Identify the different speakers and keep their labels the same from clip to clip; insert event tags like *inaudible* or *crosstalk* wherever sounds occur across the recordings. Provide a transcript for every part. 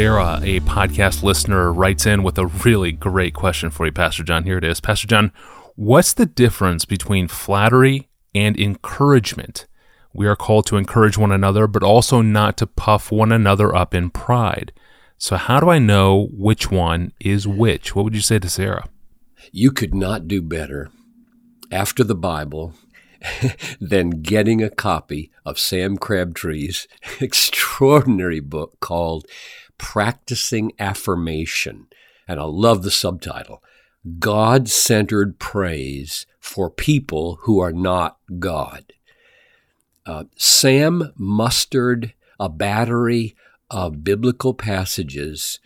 Speaker 1: Sarah, a podcast listener, writes in with a really great question for you, Pastor John. Here it is. Pastor John, what's the difference between flattery and encouragement? We are called to encourage one another, but also not to puff one another up in pride. So, how do I know which one is which? What would you say to Sarah?
Speaker 2: You could not do better after the Bible *laughs* than getting a copy of Sam Crabtree's *laughs* extraordinary book called Practicing Affirmation. And I love the subtitle God centered praise for people who are not God. Uh, Sam mustered a battery of biblical passages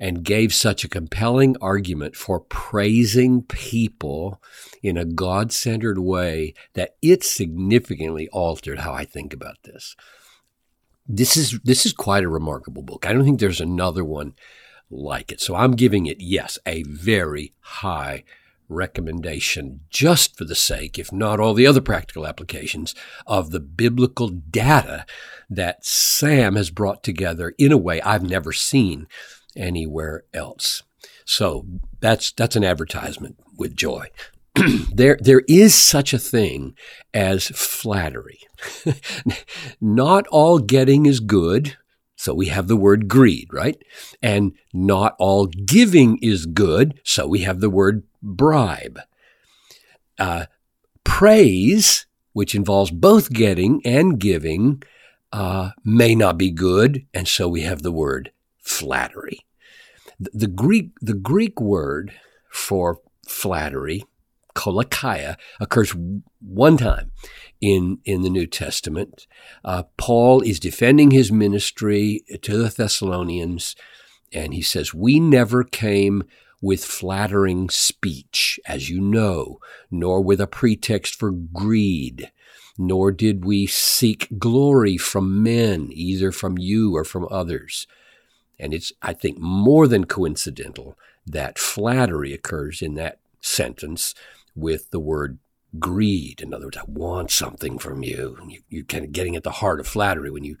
Speaker 2: and gave such a compelling argument for praising people in a God centered way that it significantly altered how I think about this. This is, this is quite a remarkable book. I don't think there's another one like it. So I'm giving it, yes, a very high recommendation just for the sake, if not all the other practical applications, of the biblical data that Sam has brought together in a way I've never seen anywhere else. So that's that's an advertisement with joy. *clears throat* there there is such a thing as flattery. *laughs* not all getting is good. So we have the word greed, right? And not all giving is good. So we have the word bribe. Uh, praise, which involves both getting and giving, uh, may not be good. And so we have the word flattery. The, the Greek, the Greek word for flattery, kolakia, occurs one time in, in the New Testament. Uh, Paul is defending his ministry to the Thessalonians, and he says, We never came with flattering speech, as you know, nor with a pretext for greed, nor did we seek glory from men, either from you or from others. And it's, I think, more than coincidental that flattery occurs in that sentence with the word greed. In other words, I want something from you. you. You're kind of getting at the heart of flattery when you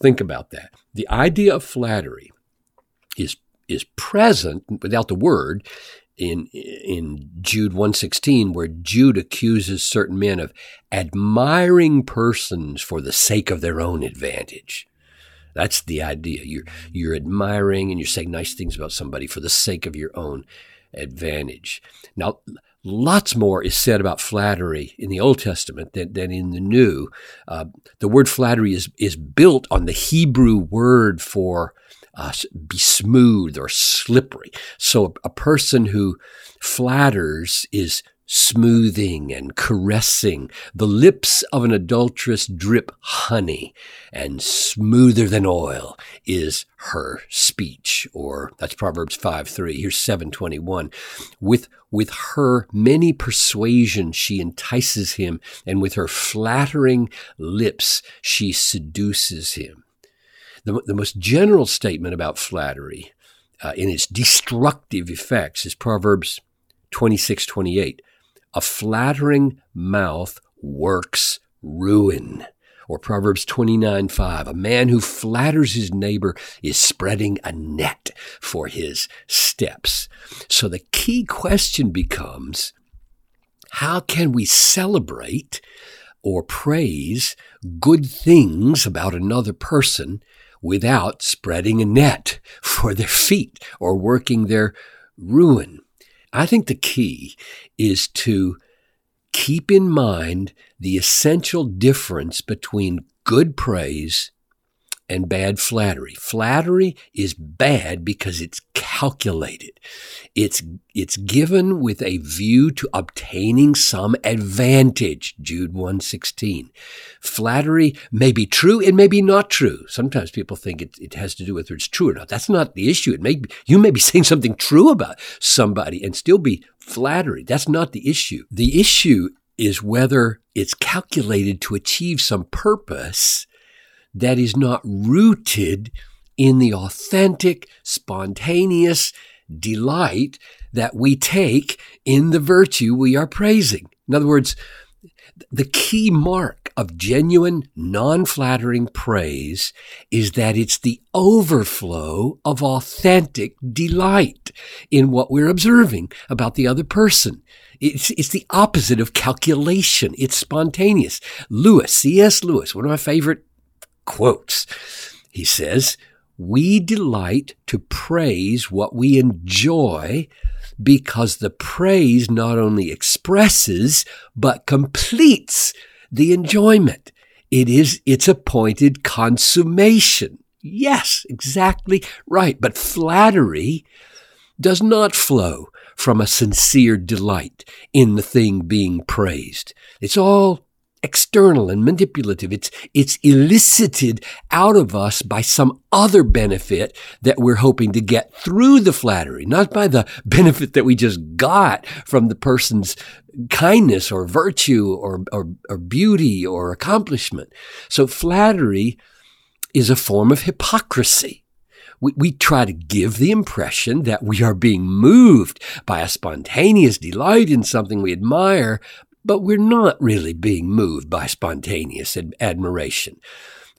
Speaker 2: think about that. The idea of flattery is is present without the word in in Jude 116 where Jude accuses certain men of admiring persons for the sake of their own advantage. That's the idea. You're, you're admiring and you're saying nice things about somebody for the sake of your own advantage. Now, lots more is said about flattery in the Old Testament than, than in the New. Uh, the word flattery is, is built on the Hebrew word for uh, be smooth or slippery. So a person who flatters is smoothing and caressing. The lips of an adulteress drip honey, and smoother than oil is her speech. Or that's Proverbs 5 3. Here's 721. With, with her many persuasions she entices him, and with her flattering lips she seduces him. The, the most general statement about flattery uh, in its destructive effects is Proverbs 26 28 a flattering mouth works ruin. Or Proverbs 29 5. A man who flatters his neighbor is spreading a net for his steps. So the key question becomes how can we celebrate or praise good things about another person without spreading a net for their feet or working their ruin? I think the key is to keep in mind the essential difference between good praise and bad flattery. Flattery is bad because it's calculated. It's, it's given with a view to obtaining some advantage. Jude 116. Flattery may be true. It may be not true. Sometimes people think it, it has to do with whether it's true or not. That's not the issue. It may you may be *laughs* saying something true about somebody and still be flattery. That's not the issue. The issue is whether it's calculated to achieve some purpose that is not rooted in the authentic, spontaneous delight that we take in the virtue we are praising. In other words, the key mark of genuine, non-flattering praise is that it's the overflow of authentic delight in what we're observing about the other person. It's, it's the opposite of calculation. It's spontaneous. Lewis, C.S. Lewis, one of my favorite quotes. He says, we delight to praise what we enjoy because the praise not only expresses, but completes the enjoyment. It is its appointed consummation. Yes, exactly right. But flattery does not flow from a sincere delight in the thing being praised. It's all external and manipulative. It's, it's elicited out of us by some other benefit that we're hoping to get through the flattery, not by the *laughs* benefit that we just got from the person's kindness or virtue or, or, or beauty or accomplishment. So flattery is a form of hypocrisy. We, we try to give the impression that we are being moved by a spontaneous delight in something we admire, but we're not really being moved by spontaneous ad- admiration.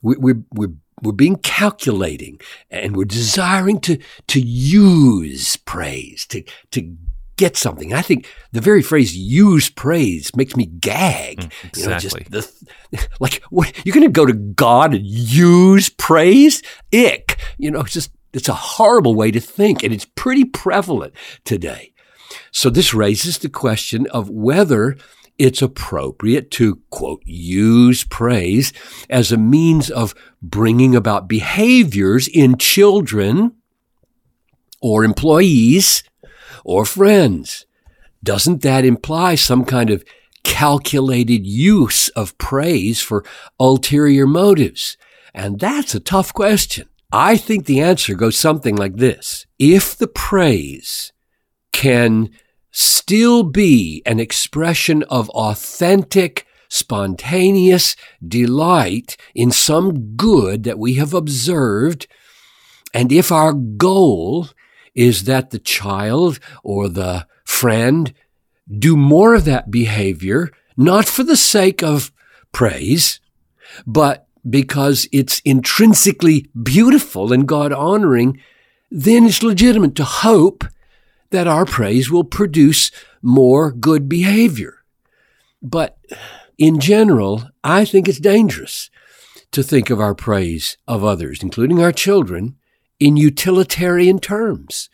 Speaker 2: We, we're, we're, we're being calculating and we're desiring to, to use praise, to, to get something. I think the very phrase use praise makes me gag.
Speaker 1: Mm, exactly.
Speaker 2: You know, just the, *laughs* like, what, you're going to go to God and use praise? Ick. You know, it's just, it's a horrible way to think and it's pretty prevalent today. So this raises the question of whether it's appropriate to, quote, use praise as a means of bringing about behaviors in children or employees or friends. Doesn't that imply some kind of calculated use of praise for ulterior motives? And that's a tough question. I think the answer goes something like this. If the praise can still be an expression of authentic, spontaneous delight in some good that we have observed. And if our goal is that the child or the friend do more of that behavior, not for the sake of praise, but because it's intrinsically beautiful and God honoring, then it's legitimate to hope that our praise will produce more good behavior. But in general, I think it's dangerous to think of our praise of others, including our children, in utilitarian terms.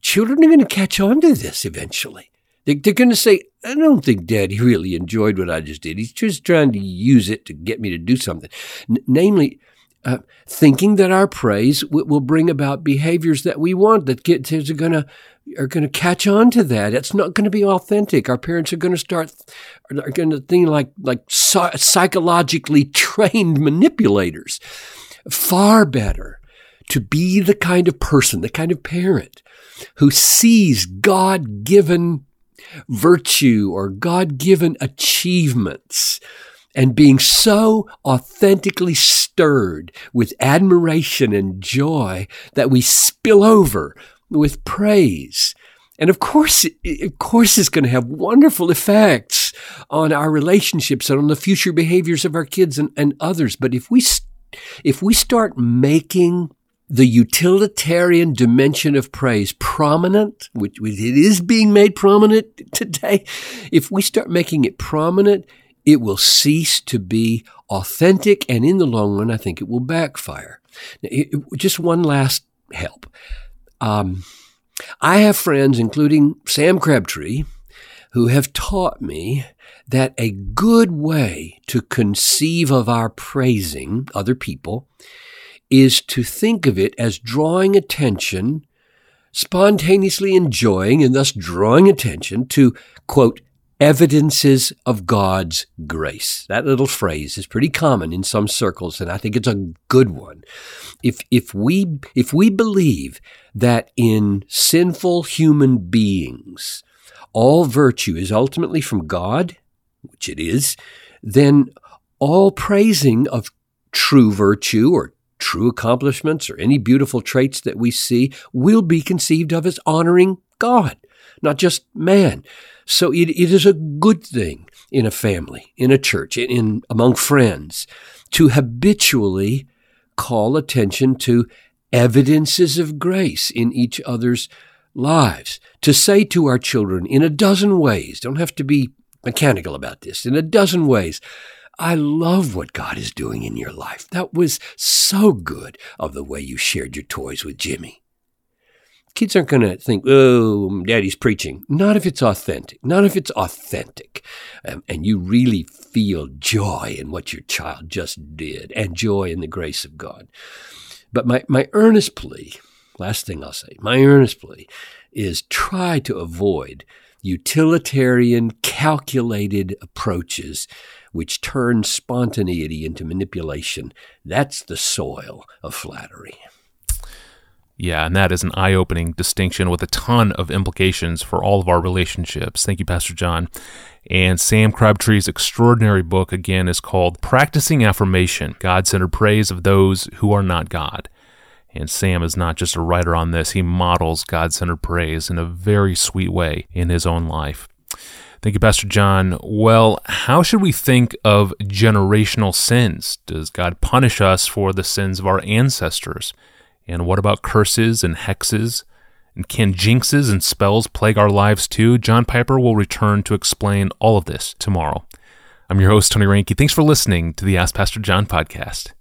Speaker 2: Children are going to catch on to this eventually. They're going to say, I don't think daddy really enjoyed what I just did. He's just trying to use it to get me to do something. N- namely, uh, thinking that our praise w- will bring about behaviors that we want, that kids are going to are going to catch on to that. It's not going to be authentic. Our parents are going to start are going to think like like psychologically trained manipulators. Far better to be the kind of person, the kind of parent who sees God given virtue or God given achievements and being so authentically stirred with admiration and joy that we spill over with praise. And of course, of course, it's going to have wonderful effects on our relationships and on the future behaviors of our kids and, and others. But if we, if we start making the utilitarian dimension of praise prominent, which it is being made prominent *laughs* today, if we start making it prominent, it will cease to be authentic. And in the long run, I think it will backfire. Now, just one last help. Um, I have friends, including Sam Crabtree, who have taught me that a good way to conceive of our praising other people is to think of it as drawing attention, spontaneously enjoying and thus drawing attention to, quote, evidences of God's grace. That little phrase is pretty common in some circles, and I think it's a good one. If, if we, if we believe that in sinful human beings, all virtue is ultimately from God, which it is, then all praising of true virtue or true accomplishments or any beautiful traits that we see will be conceived of as honoring God not just man. So it, it is a good thing in a family, in a church, in, in among friends, to habitually call attention to evidences of grace in each other's lives. To say to our children in a dozen ways, don't have to be mechanical about this, in a dozen ways, I love what God is doing in your life. That was so good of the way you shared your toys with Jimmy. Kids aren't going to think, oh, daddy's preaching. Not if it's authentic. Not if it's authentic. Um, and you really feel joy in what your child just did and joy in the grace of God. But my, my earnest plea, last thing I'll say, my earnest plea is try to avoid utilitarian, calculated approaches which turn spontaneity into manipulation. That's the soil of flattery.
Speaker 1: Yeah, and that is an eye opening distinction with a ton of implications for all of our relationships. Thank you, Pastor John. And Sam Crabtree's extraordinary book, again, is called Practicing Affirmation God Centered Praise of Those Who Are Not God. And Sam is not just a writer on this, he models God centered praise in a very sweet way in his own life. Thank you, Pastor John. Well, how should we think of generational sins? Does God punish us for the sins of our ancestors? And what about curses and hexes? And can jinxes and spells plague our lives too? John Piper will return to explain all of this tomorrow. I'm your host, Tony Reinke. Thanks for listening to the Ask Pastor John podcast.